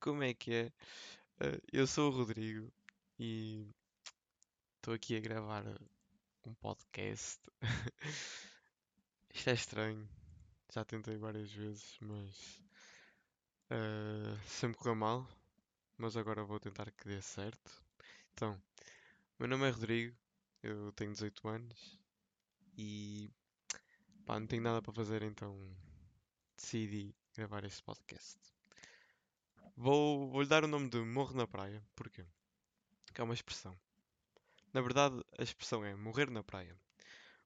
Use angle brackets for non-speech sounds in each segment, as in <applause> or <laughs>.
como é que é? Uh, eu sou o Rodrigo e estou aqui a gravar um podcast. <laughs> Isto é estranho, já tentei várias vezes, mas uh, sempre correu mal. Mas agora vou tentar que dê certo. Então, meu nome é Rodrigo, eu tenho 18 anos e pá, não tenho nada para fazer, então decidi gravar este podcast. Vou, vou lhe dar o nome de Morro na Praia, porquê? Porque é uma expressão. Na verdade, a expressão é morrer na praia.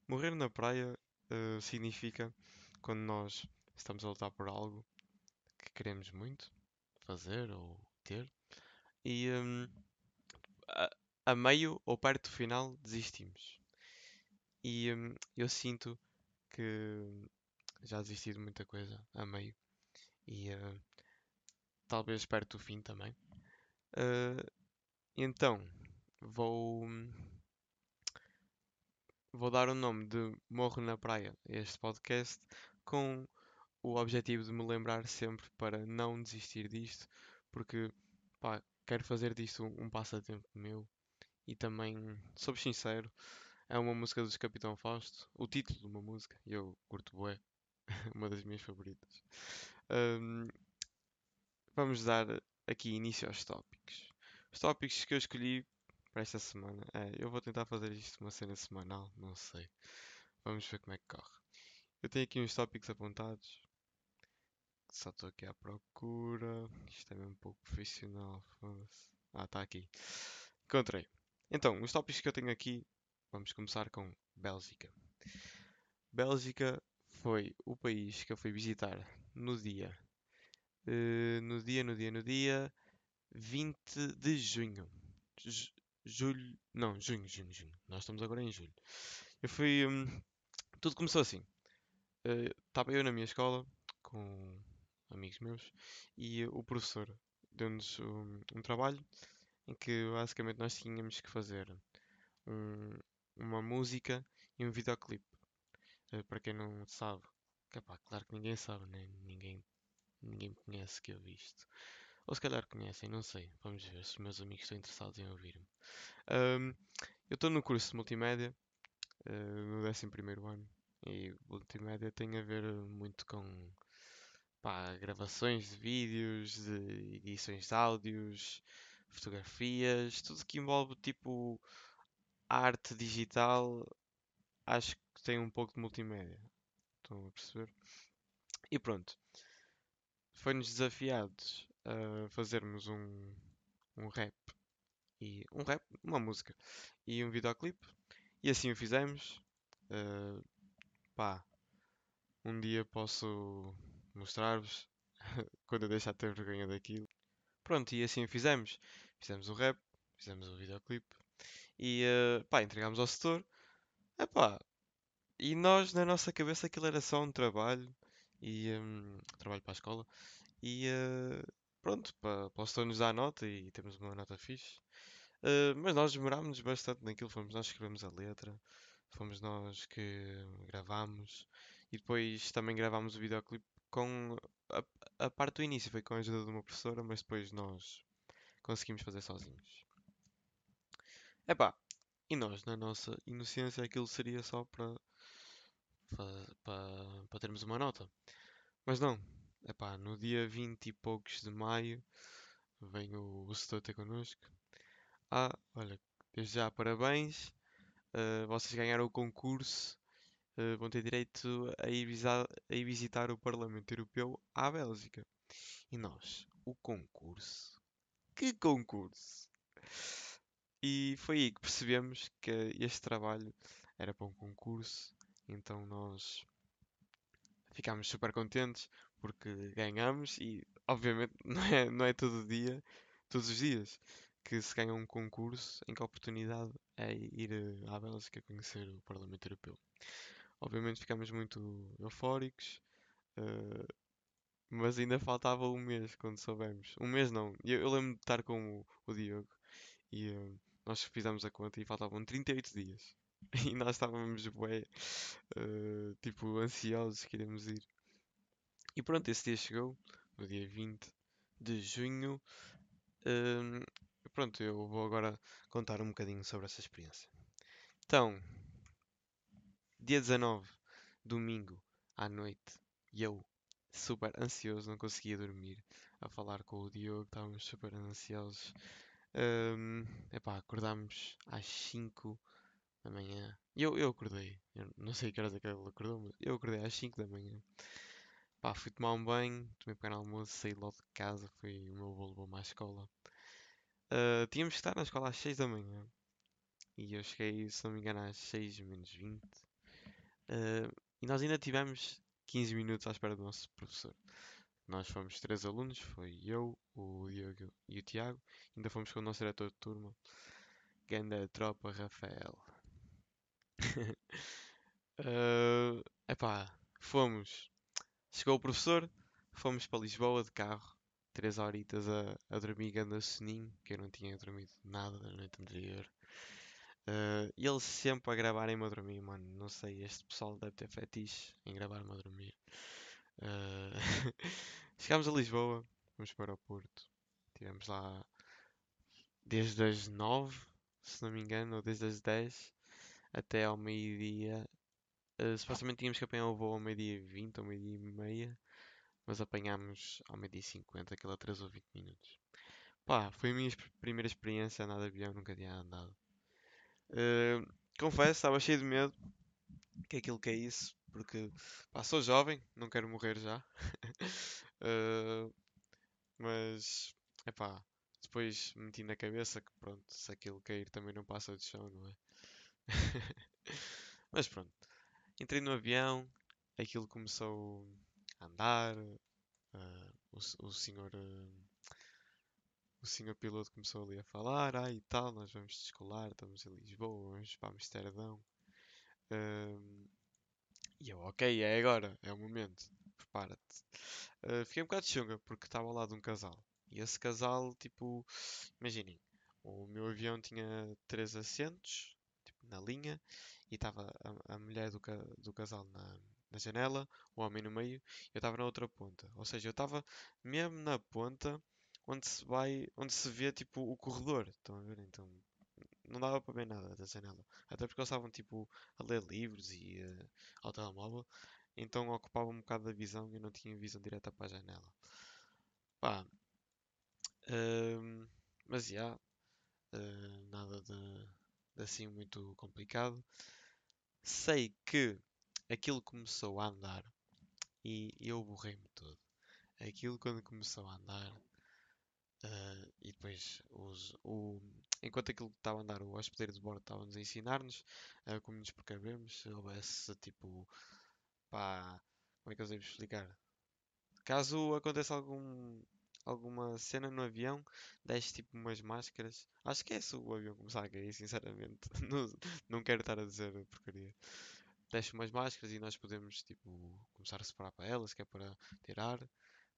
Morrer na praia uh, significa quando nós estamos a lutar por algo que queremos muito fazer ou ter e um, a, a, meio ou perto do final desistimos. E um, eu sinto que já desisti de muita coisa a meio e uh, talvez perto do fim também. Uh, então, vou, vou dar o nome de Morro na Praia a este podcast com o objetivo de me lembrar sempre para não desistir disto, porque pá, quero fazer disto um, passatempo meu e também, sou sincero, é uma música dos Capitão Fausto, o título de uma música, e eu curto bué, <laughs> uma das minhas favoritas. Um, vamos dar aqui início aos tópicos. Os tópicos que eu escolhi para esta semana é, eu vou tentar fazer isto uma cena semanal, não sei. Vamos ver como é que corre. Eu tenho aqui uns tópicos apontados. Só estou aqui à procura. Isto é mesmo um pouco profissional. Ah, está aqui. Encontrei. Então, os tópicos que eu tenho aqui, vamos começar com Bélgica. Bélgica foi o país que eu fui visitar no dia Uh, no dia, no dia, no dia 20 de junho. J julho. Não, junho, junho, junho. Nós estamos agora em julho. Eu fui. Um, tudo começou assim. Estava uh, eu na minha escola com amigos meus e o professor deu-nos um, um, trabalho em que basicamente nós tínhamos que fazer um, uma música e um videoclipe. Uh, para quem não sabe, que, pá, claro que ninguém sabe, né? ninguém ninguém me conhece que eu vi isto. Ou se calhar conhecem, não sei. Vamos ver se os meus amigos estão interessados em ouvir-me. Um, eu estou no curso de multimédia, uh, no 11 ano. E multimédia tem a ver muito com pá, gravações de vídeos, de edições de áudios, fotografias, tudo que envolve tipo arte digital. Acho que tem um pouco de multimédia. Estão a perceber? E pronto foi-nos desafiados a fazermos um, um rap e um rap, uma música e um videoclipe e assim o fizemos. Uh, pá, um dia posso mostrar-vos <laughs> quando eu deixar de ter vergonha daquilo. Pronto, e assim o fizemos. Fizemos o rap, fizemos o videoclipe e uh, pá, entregámos ao setor. Epá, e nós na nossa cabeça aquilo era só um trabalho e um, trabalho para a escola e uh, pronto, para, para o setor nos dar nota e temos uma nota fixe. Uh, mas nós demorámos bastante naquilo, fomos nós que escrevemos a letra, fomos nós que gravámos e depois também gravámos o videoclipe com a, a parte do início foi com a ajuda de uma professora, mas depois nós conseguimos fazer sozinhos. Epá, e nós, na nossa inocência, aquilo seria só para para, para termos uma nota. Mas não, epá, no dia 20 e poucos de maio vem o, o setor ter connosco. Ah, olha, desde já parabéns, uh, vocês ganharam o concurso, uh, vão ter direito a ir, visitar, a ir visitar o Parlamento Europeu à Bélgica. E nós, o concurso? Que concurso? E foi aí que percebemos que este trabalho era para um concurso, então nós ficámos super contentes porque ganhamos e obviamente <laughs> não é, não é todo dia, todos os dias que se ganha um concurso em que a oportunidade é ir eh, à Bélgica conhecer o Parlamento Europeu. Obviamente ficámos muito eufóricos, uh, mas ainda faltava um mês quando soubemos. Um mês não, eu, eu lembro de estar com o, o Diogo e uh, nós fizemos a conta e faltavam 38 dias. <laughs> E nós estávamos bué, uh, tipo, ansiosos que iremos ir. E pronto, esse dia chegou, no dia 20, de junho. Hum, pronto, eu vou agora contar um bocadinho sobre essa experiência. Então, dia 19, domingo à noite, eu super ansioso, não conseguia dormir a falar com o Diogo, estávamos super ansiosos. Um, epá, acordámos às 5 da manhã. Eu, eu acordei, eu não sei que horas é que acordou, mas eu acordei às 5 da manhã. Pá, fui tomar um banho, tomei pequeno almoço, saí logo de casa, fui o meu voo levou-me à escola. Uh, tínhamos que estar na escola às 6 da manhã. E eu cheguei, se não me engano, às 6 menos 20. Uh, e nós ainda tivemos 15 minutos à espera do nosso professor. Nós fomos três alunos, foi eu, o Diogo e o Tiago. Ainda fomos com o nosso diretor de turma, Ganda Tropa Rafael. Uh, <laughs> epá, fomos. Chegou o professor, fomos para Lisboa de carro, três horitas a, a dormir ganda soninho, que eu não tinha dormido nada da noite anterior. Uh, e eles sempre a gravarem-me a dormir, mano. Não sei, este pessoal deve ter fetiche em gravar-me a dormir. Uh, <laughs> chegámos a Lisboa, fomos para o Porto. Estivemos lá desde as 9, se não me engano, ou desde as 10 até ao meio-dia. Uh, supostamente tínhamos que apanhar o voo ao meio-dia 20 ou meio-dia e meia, mas apanhámos ao meio-dia 50, aquilo atrasou 20 minutos. Pá, foi a minha primeira experiência a andar de avião, nunca tinha andado. Uh, confesso, estava cheio de medo. Que aquilo que é isso? Porque pá, sou jovem, não quero morrer já. uh, <laughs> mas é pá, depois meti na cabeça que pronto, se aquilo cair também não passa de chão, não é? <laughs> mas pronto, entrei no avião, aquilo começou a andar, uh, o, o senhor. Uh, o senhor piloto começou ali a falar, ah e tal, nós vamos descolar, estamos em Lisboa, vamos para Amsterdão. Um, e eu, ok, é agora, é o momento, prepara-te. Uh, fiquei um bocado chunga porque estava ao lado de um casal. E esse casal, tipo, imaginem, o meu avião tinha três assentos, na linha, e estava a, a, mulher do, do casal na, na janela, o homem no meio, e eu estava na outra ponta. Ou seja, eu estava mesmo na ponta onde se vai, onde se vê tipo o corredor. Estão a ver? Então não dava para ver nada da janela. Até porque eles estavam tipo a ler livros e uh, ao telemóvel. Então ocupava um bocado da visão e eu não tinha visão direta para a janela. Pá. Uh, mas já. Yeah, uh, nada de assim muito complicado. Sei que aquilo começou a andar e eu borrei-me todo. Aquilo quando começou a andar Uh, e depois, os, o, enquanto aquilo estava a andar, o hospedeiro de bordo estava-nos a ensinar-nos uh, como nos precavemos, se houvesse tipo, pá, como é que eu devo explicar? Caso aconteça algum, alguma cena no avião, deixe tipo umas máscaras. Acho que é se o avião começar a cair, sinceramente. <laughs> não, não quero estar a dizer porcaria. Deixe umas máscaras e nós podemos tipo começar a separar para elas, que é para tirar.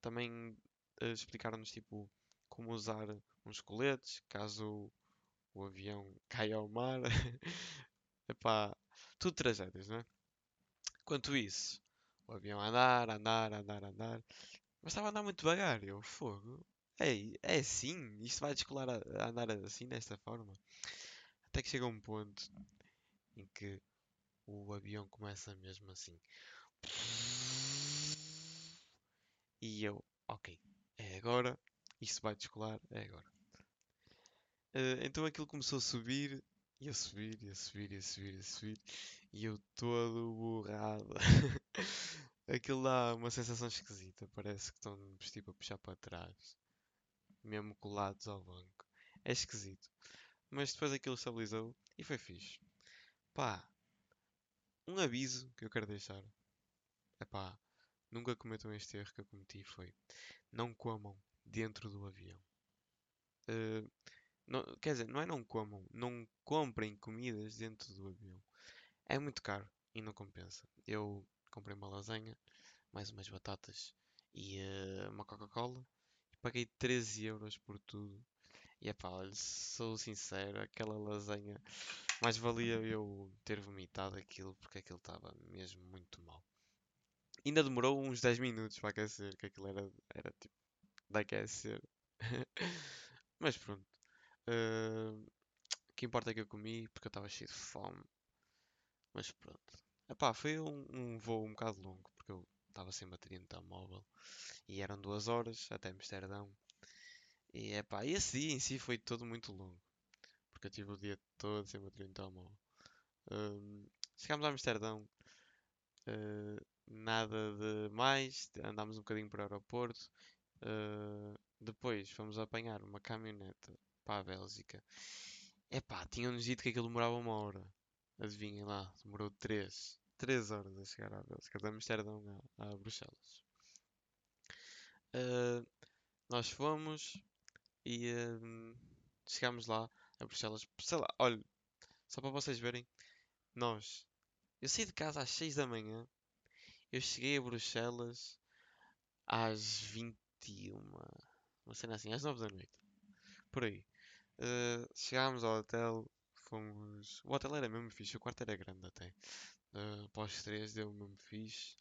Também uh, explicaram-nos tipo como usar uns coletes caso o avião <laughs> caia ao mar. <laughs> Epá, tudo tragédias, não é? Quanto isso, o avião a andar, andar, andar, andar. Mas estava a andar muito devagar. Eu, fogo. É, é assim? Isto vai descolar a, a andar assim, desta forma? Até que chega um ponto em que o avião começa mesmo assim. E eu, ok, é agora, isto vai descolar, é agora. Uh, então aquilo começou a subir, e a subir, e a subir, e a subir, e a subir, e eu todo borrado. <laughs> aquilo dá uma sensação esquisita, parece que estão-nos tipo a puxar para trás, mesmo colados ao banco. É esquisito. Mas depois aquilo estabilizou e foi fixe. Pá, um aviso que eu quero deixar. É pá, nunca cometam este erro que eu cometi foi não comam dentro do avião. Uh, não, quer dizer, não é não comam, não comprem comidas dentro do avião. É muito caro e não compensa. Eu comprei uma lasanha, mais umas batatas e uh, uma Coca-Cola e paguei 13 euros por tudo. E é pá, sou sincero, aquela lasanha mais valia eu ter vomitado aquilo porque aquilo estava mesmo muito mal. Ainda demorou uns 10 minutos para aquecer, que aquilo era, era tipo de aquecer. <laughs> Mas pronto. Uh, o que importa é que eu comi, porque eu estava cheio de fome. Mas pronto. Epá, foi um, um voo um bocado longo, porque eu estava sem bateria no telemóvel. E eram duas horas até Amsterdão. E epá, esse dia em si foi todo muito longo. Porque eu tive o dia todo sem bateria no telemóvel. Um, chegámos a Amsterdão. Uh, nada de mais. Andámos um bocadinho para o aeroporto. Uh, depois fomos apanhar uma caminhoneta para a Bélgica. Epá, tinham-nos dito que aquilo demorava uma hora. Adivinhem lá, demorou três. Três horas a chegar à Bélgica, de Amsterdão a, a Bruxelas. Uh, nós fomos e uh, chegámos lá a Bruxelas. Sei lá, olha, só para vocês verem, nós. Eu saí de casa às 6 da manhã. Eu cheguei a Bruxelas às 21. Uma cena assim, às 9 da noite. Por aí. Uh, chegámos ao hotel. Fomos. O hotel era mesmo fixe, o quarto era grande até. Uh, três deu mesmo fixe.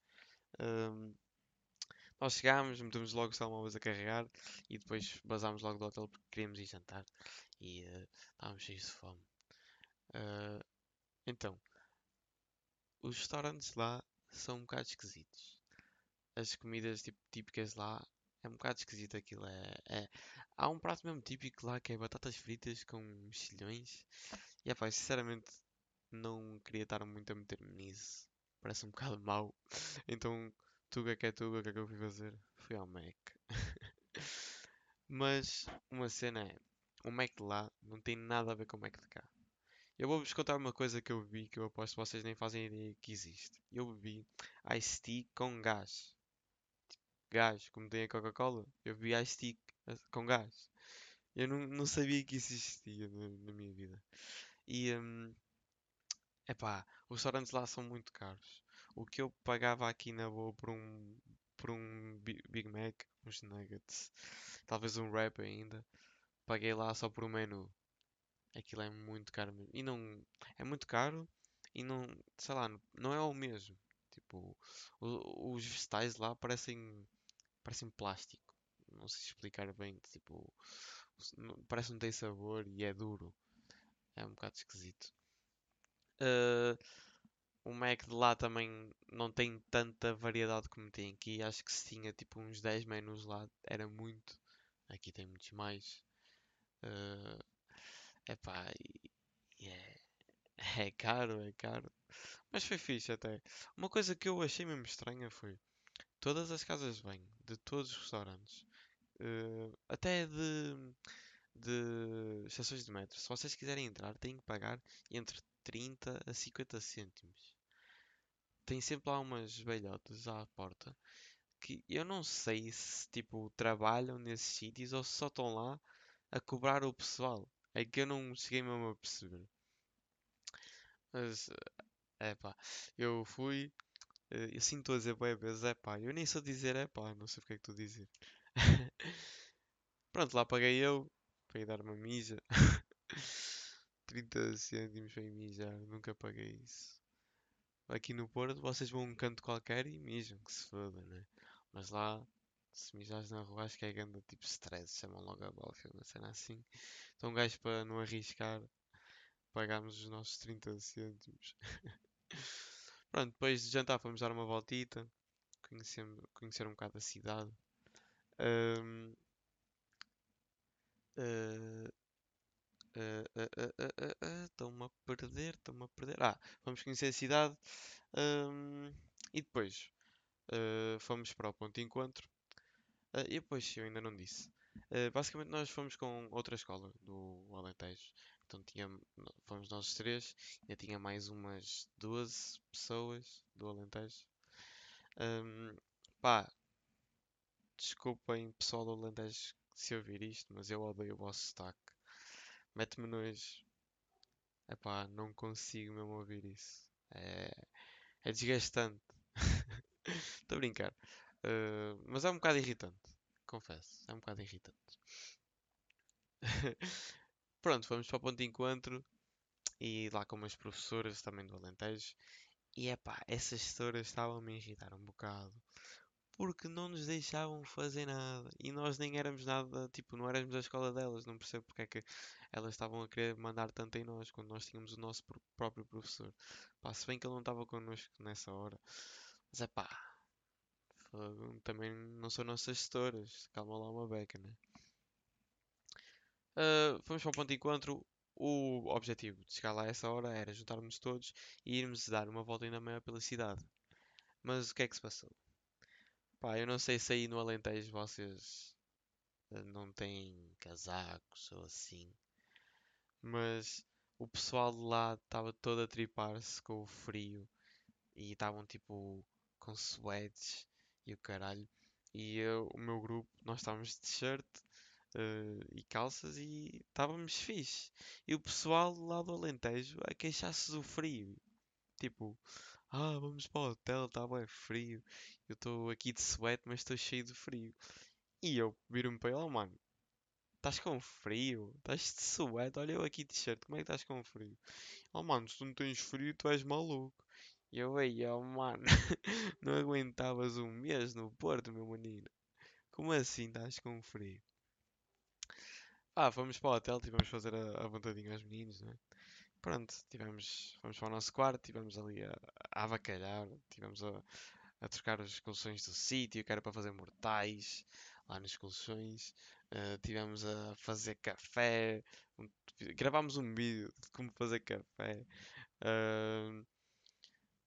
Nós chegámos, metemos logo os telemóveis a carregar e depois basámos logo do hotel porque queríamos ir jantar e uh, estávamos cheios de fome. Uh, então, os restaurantes lá são um bocado esquisitos. As comidas tipo, típicas lá é um bocado esquisito aquilo. É, é, Há um prato mesmo típico lá que é batatas fritas com mexilhões. E é pá, sinceramente não queria estar muito a meter-me nisso. Parece um bocado mau. <laughs> Então, tuga que é tuga, o que é que eu fui fazer? Fui ao Mac. <laughs> Mas uma cena é, o Mac de lá não tem nada a ver com o Mac de cá. Eu vou-vos contar uma coisa que eu bebi que eu aposto que vocês nem fazem ideia que existe. Eu bebi Ice Tea com gás. Gás, como tem a Coca-Cola. Eu bebi Ice Tea com gás. Eu não, não sabia que isso existia na, na minha vida. E, um, epá, os restaurantes lá são muito caros. O que eu pagava aqui na boa por um, por um Big Mac, uns nuggets, talvez um wrap ainda, paguei lá só por um menu. Aquilo é muito caro mesmo. E não. É muito caro e não. Sei lá, não é o mesmo. Tipo, os vegetais lá parecem. parecem plástico não sei explicar bem, tipo, parece que não tem sabor e é duro. É um bocado esquisito. Uh, o Mac de lá também não tem tanta variedade como tem aqui. Acho que se tinha tipo uns 10 menus lá era muito. Aqui tem muitos mais. Uh, epá, é, <laughs> é caro, é caro. Mas foi fixe até. Uma coisa que eu achei mesmo estranha foi todas as casas de banho de todos os restaurantes Uh, até de, de estações de metro. Se vocês quiserem entrar, têm que pagar entre 30 a 50 cêntimos. Tem sempre lá umas velhotas à porta que eu não sei se tipo trabalham nesses sítios ou se só estão lá a cobrar o pessoal. É que eu não cheguei mesmo a perceber. Mas é pá, eu fui. Eu sinto a dizer boas vezes é pá. Eu nem sou dizer é pá, não sei porque é que estou a dizer. <laughs> Pronto, lá paguei eu. Ir dar uma mija. <laughs> 30 cêntimos para mijar. Nunca paguei isso. Aqui no Porto vocês vão a um canto qualquer e mijam, que se foda, né? Mas lá, se mijares na rua, acho que é grande tipo stress. Chamam logo a bola, uma cena assim. Então, gajo para não arriscar, pagámos os nossos 30 cêntimos. <laughs> Pronto, depois de jantar fomos dar uma voltita, conhecer, conhecer um bocado a cidade. Um, Estão-me a perder, estão-me a perder. Ah, vamos conhecer a cidade. Um, e depois uh, fomos para o ponto de encontro. Uh, e depois, eu ainda não disse. Uh, basicamente, nós fomos com outra escola do Alentejo. Então, tinha, fomos nós três. Ainda tinha mais umas 12 pessoas do Alentejo. Um, pá, desculpem, pessoal do Alentejo, se ouvir isto, mas eu odeio o vosso sotaque. Mete-me nojo. Epá, não consigo mesmo ouvir isso. É, é desgastante. <laughs> Estou a brincar. Uh, mas é um bocado irritante. Confesso. É um bocado irritante. <laughs> Pronto, fomos para o ponto de encontro. E lá com umas professoras também do Alentejo. E é pá, essas professoras estavam-me a irritar um bocado. Porque não nos deixavam fazer nada. E nós nem éramos nada, tipo, não éramos da escola delas. Não percebo porque é que elas estavam a querer mandar tanto em nós quando nós tínhamos o nosso próprio professor. Pá, se bem que ele não estava connosco nessa hora. Mas é pá, também não são nossas gestoras. Calma lá uma beca, né? Uh, fomos para o ponto de encontro. O objetivo de chegar lá a essa hora era juntarmos todos e irmos dar uma volta ainda maior pela cidade. Mas o que é que se passou? Pá, eu não sei se aí no Alentejo vocês uh, não têm casacos ou assim. Mas o pessoal de lá estava todo a tripar-se com o frio e estavam tipo com sweats e o caralho. E eu, o meu grupo, nós estávamos de t-shirt uh, e calças e estávamos fixe. E o pessoal lá do Alentejo a queixar-se do frio. Tipo, ah, vamos para o hotel, está bem frio. Eu estou aqui de sweat, mas estou cheio de frio. E eu viro-me para ele, oh, mano, estás com frio? Estás de sweat? Olha eu aqui de t-shirt, como é que estás com frio? Oh, mano, se tu não tens frio, tu és maluco. E eu, ei, oh, mano, <laughs> não aguentavas um mês no Porto, meu menino. Como assim estás com frio? Ah, fomos para o hotel, tivemos fazer a, a vontadinha aos meninos, né? Pronto, tivemos, fomos para o nosso quarto, tivemos ali a, a avacalhar, tivemos a, a trocar as colchões do sítio, que era para fazer mortais lá nos colchões. Uh, tivemos a fazer café, um, gravámos um vídeo de como fazer café. Uh,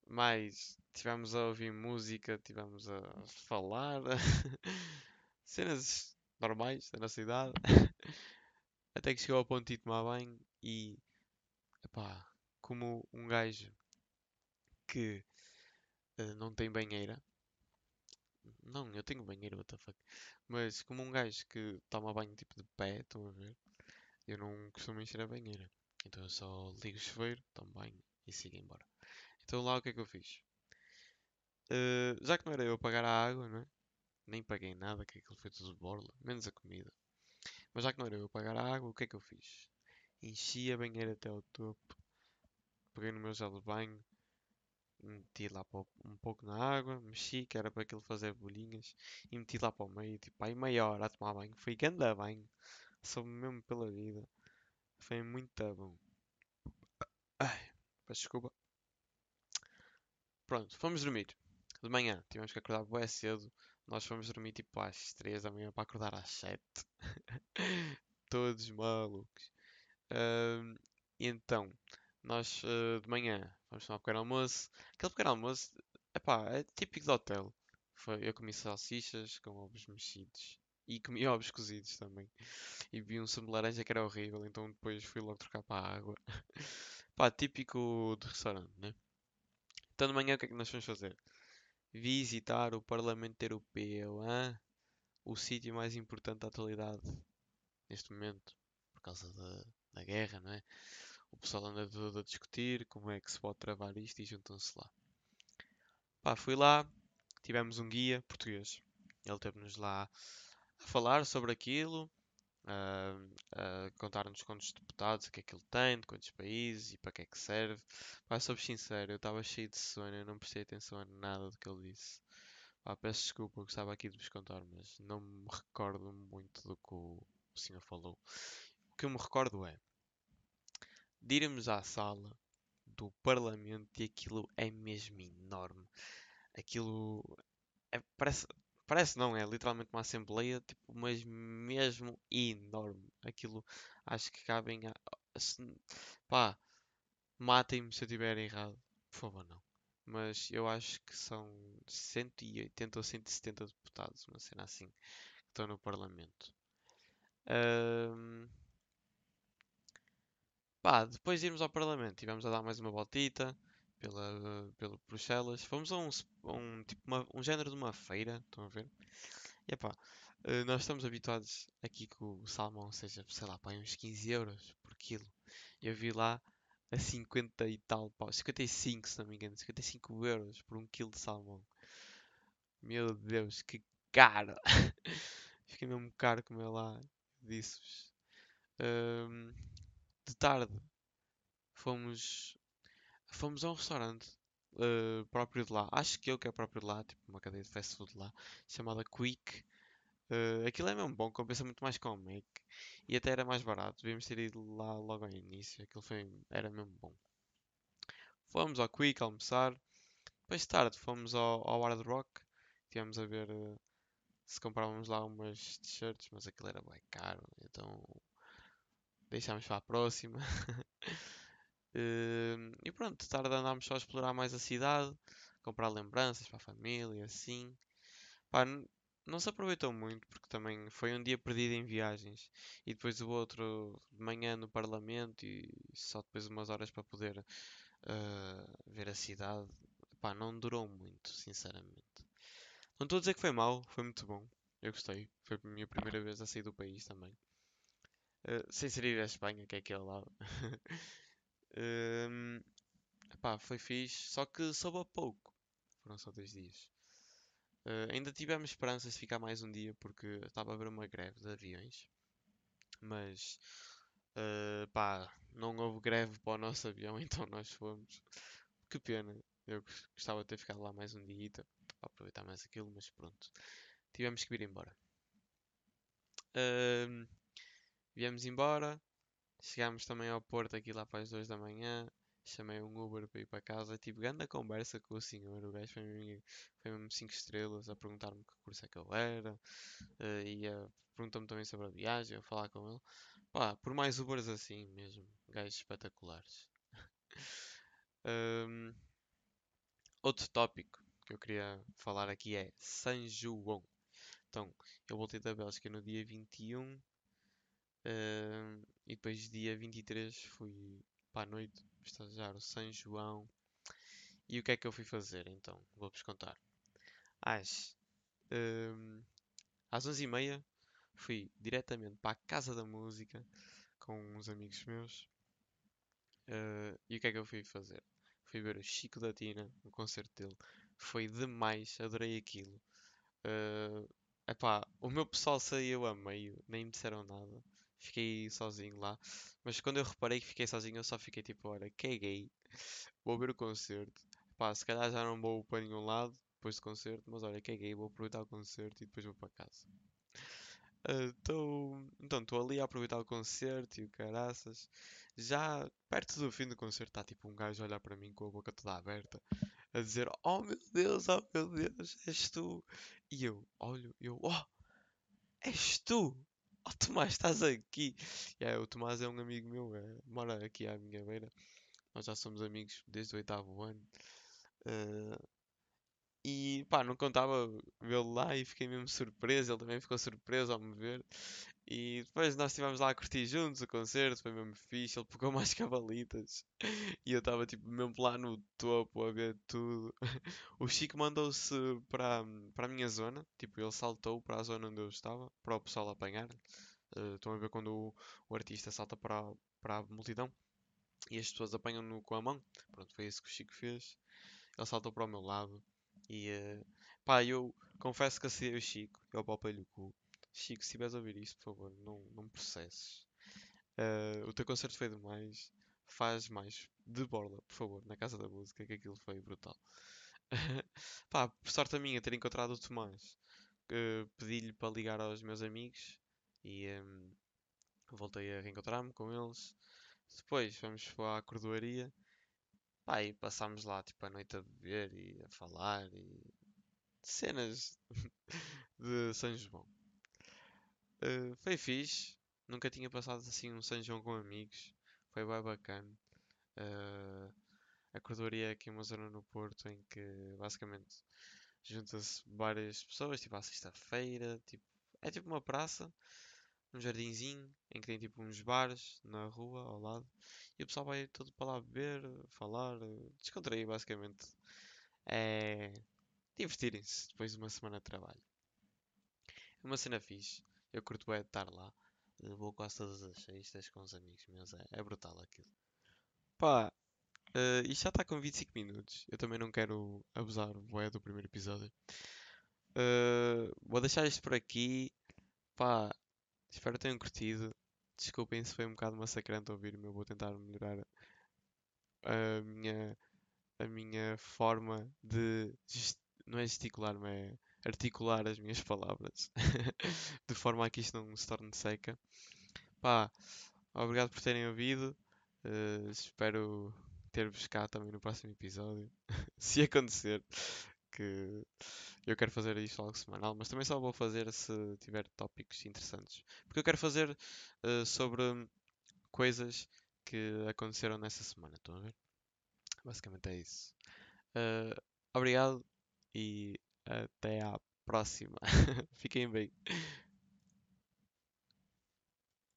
mais tivemos a ouvir música, tivemos a falar, <laughs> cenas normais da nossa idade. <laughs> Até que chegou ao ponto de tomar banho e, epá, como um gajo que uh, não tem banheira, não, eu tenho banheira, what the fuck, mas como um gajo que toma banho tipo de pé, estão a ver, eu não costumo encher a banheira. Então eu só ligo o chuveiro, tomo banho e sigo embora. Então lá o que é que eu fiz? Uh, já que não era eu pagar a água, não é? Nem paguei nada, que aquilo foi tudo borla, menos a comida. Mas já que não era eu pagar a água, o que é que eu fiz? Enchi a banheira até ao topo, peguei no meu gel de banho, meti lá um pouco na água, mexi, que era para aquilo fazer bolinhas, e meti lá para o meio, tipo, aí meia hora a tomar banho. Foi ganda banho, soube mesmo pela vida. Foi muito bom. Ai, peço desculpa. Pronto, fomos dormir. De manhã, tivemos que acordar bem cedo. Nós fomos dormir tipo às 3 da manhã para acordar às 7. <laughs> Todos malucos. Uh, então, nós uh, de manhã vamos tomar um pequeno almoço. Aquele pequeno almoço, epá, é típico de hotel. Foi, eu comi salsichas com ovos mexidos. E comi <laughs> ovos cozidos também. E vi um sumo de laranja que era horrível, então depois fui logo trocar para a água. <laughs> Pá, típico de restaurante, né? Então de manhã o que é que nós vamos fazer? visitar o Parlamento Europeu, hein? o sítio mais importante da atualidade neste momento, por causa da, da guerra, não é? O pessoal anda todo a discutir como é que se pode travar isto e juntam-se lá. Pá, fui lá, tivemos um guia português. Ele teve-nos lá a falar sobre aquilo, a, contar-nos quantos deputados é que aquilo tem, de quantos países e para que é que serve. Pá, sou sincero, eu estava cheio de sono, eu não prestei atenção a nada do que ele disse. Pá, peço desculpa, eu gostava aqui de vos contar, mas não me recordo muito do que o, o senhor falou. O que eu me recordo é de irmos à sala do Parlamento e aquilo é mesmo enorme. Aquilo é, parece, Parece não, é literalmente uma assembleia, tipo, mas mesmo enorme. Aquilo acho que cabem a. Se, pá, matem-me se eu estiver errado. Por favor, não. Mas eu acho que são 180 ou 170 deputados, uma cena assim, que estão no Parlamento. Um, pá, depois de irmos ao Parlamento, tivemos a dar mais uma voltita pela, pelo Bruxelas. Fomos a um, um, tipo uma, um género de uma feira, estão a ver? E epá, uh, nós estamos habituados aqui que o salmão seja, sei lá, pá, uns 15 euros por quilo. Eu vi lá a 50 e tal, pá, 55 se não me engano, 55 euros por um quilo de salmão. Meu Deus, que caro! <laughs> Fiquei mesmo caro comer lá, disse-vos. Um, de tarde fomos Fomos a um restaurante uh, próprio de lá. Acho que eu que é próprio de lá, tipo uma cadeia de fast food lá, chamada Quick. Uh, aquilo é mesmo bom, compensa muito mais com o Mac. E até era mais barato. Devíamos ter ido lá logo ao início. Aquilo foi, era mesmo bom. Fomos ao Quick almoçar. Depois de tarde fomos ao, ao Hard Rock. Tivemos a ver uh, se comprávamos lá umas t-shirts, mas aquilo era bem caro. Então deixámos para a próxima. uh, <laughs> e pronto, de tarde andámos só a explorar mais a cidade. Comprar lembranças para a família, assim. Pá, não se aproveitou muito porque também foi um dia perdido em viagens e depois o outro de manhã no Parlamento e só depois umas horas para poder uh, ver a cidade. Pá, não durou muito, sinceramente. Não estou a dizer que foi mau, foi muito bom. Eu gostei. Foi a minha primeira vez a sair do país também. Uh, sem ser ir à Espanha, que é aquele lado. <laughs> um, pá, foi fixe, só que soube a pouco. Foram só dois dias. Uh, ainda tivemos esperanças de ficar mais um dia porque estava a haver uma greve de aviões. Mas uh, pá, não houve greve para o nosso avião, <laughs> então nós fomos. Que pena. Eu gostava de ter ficado lá mais um dia para aproveitar mais aquilo, mas pronto. Tivemos que vir embora. Uh, viemos embora. Chegámos também ao Porto aqui lá para as 2 da manhã chamei um Uber para ir para casa, tive grande conversa com o senhor, o gajo foi mesmo, foi mesmo 5 estrelas a perguntar-me que curso é que eu era, uh, e a perguntou-me também sobre a viagem, a falar com ele. Pá, por mais Ubers assim mesmo, gajos espetaculares. <laughs> um, outro tópico que eu queria falar aqui é São João. Então, eu voltei da Bélgica no dia 21 uh, e depois dia 23 fui para a noite festejar o São João. E o que é que eu fui fazer então? Vou-vos contar. Às, um, às 11h30 fui diretamente para a Casa da Música com uns amigos meus. Uh, e o que é que eu fui fazer? Fui ver o Chico da Tina, o concerto dele. Foi demais, adorei aquilo. Uh, epá, o meu pessoal saiu a meio, nem me disseram nada fiquei sozinho lá. Mas quando eu reparei que fiquei sozinho, eu só fiquei tipo, olha, caguei, vou ver o concerto. Pá, se calhar já não vou para nenhum lado depois do concerto, mas olha, caguei, vou aproveitar o concerto e depois vou para casa. Uh. Então, estou ali a aproveitar o concerto e o caraças. Já perto do fim do concerto está tipo um gajo a olhar para mim com a boca toda aberta, a dizer: Oh meu Deus, oh meu Deus, és tu. E eu olho, eu, oh, és tu. Oh <laughs> Tomás, estás aqui? Yeah, o Tomás é um amigo meu, é, mora aqui à minha beira. Nós já somos amigos desde o oitavo ano. Uh, e pá, não contava vê-lo lá e fiquei mesmo surpreso. Ele também ficou surpreso ao me ver. E depois nós estivemos lá a curtir juntos o concerto, foi mesmo fixe. Ele pegou <laughs> mais cavalitas e eu estava tipo mesmo lá no topo a ver tudo. <laughs> O Chico mandou-se para, para a minha zona, tipo, ele saltou para a zona onde eu estava, para o pessoal apanhar. Uh, estão a ver quando o, o artista salta para, a, para a multidão e as pessoas apanham-no com a mão. Pronto, foi isso que o Chico fez. Ele saltou para o meu lado e uh, pá, eu confesso que associei o Chico, eu palpei-lhe o cu. Chico, se estiveres a ouvir isto, por favor, não, não processes. Uh, o teu concerto foi demais. Faz mais de borla, por favor, na Casa da Música, que aquilo foi brutal. <laughs> Pá, por sorte a minha ter encontrado o Tomás. Uh, Pedi-lhe para ligar aos meus amigos e um, voltei a reencontrar-me com eles. Depois fomos para a cordoaria. Pá, e passámos lá tipo a noite a beber e a falar e cenas <laughs> de São João. Uh, foi fixe. Nunca tinha passado assim um São João com amigos. Foi bem bacana. Uh, a é aqui uma zona no Porto em que basicamente junta-se várias pessoas, tipo à sexta-feira, tipo, é tipo uma praça, um jardinzinho em que tem tipo uns bares na rua ao lado e o pessoal vai todo para lá beber, falar, descontrair basicamente. É divertirem-se depois de uma semana de trabalho. Uma cena fixe. Eu curto é estar lá. Vou quase todas as sextas com os amigos meus. É, é brutal aquilo. Pá, uh, isto já está com 25 minutos. Eu também não quero abusar bué do primeiro episódio. Uh, vou deixar isto por aqui. Pá, espero que tenham curtido. Desculpem se foi um bocado massacrante ouvir-me. Eu vou tentar melhorar a minha a minha forma de. Não é gesticular, mas é articular as minhas palavras <laughs> de forma a que isto não se torne seca. Pá, obrigado por terem ouvido. Uh, espero ter-vos cá também no próximo episódio. <laughs> se acontecer que eu quero fazer isto algo semanal, mas também só vou fazer se tiver tópicos interessantes. Porque eu quero fazer uh, sobre coisas que aconteceram nessa semana, estão a ver? Basicamente é isso. Uh, obrigado e até à próxima. <laughs> Fiquem bem.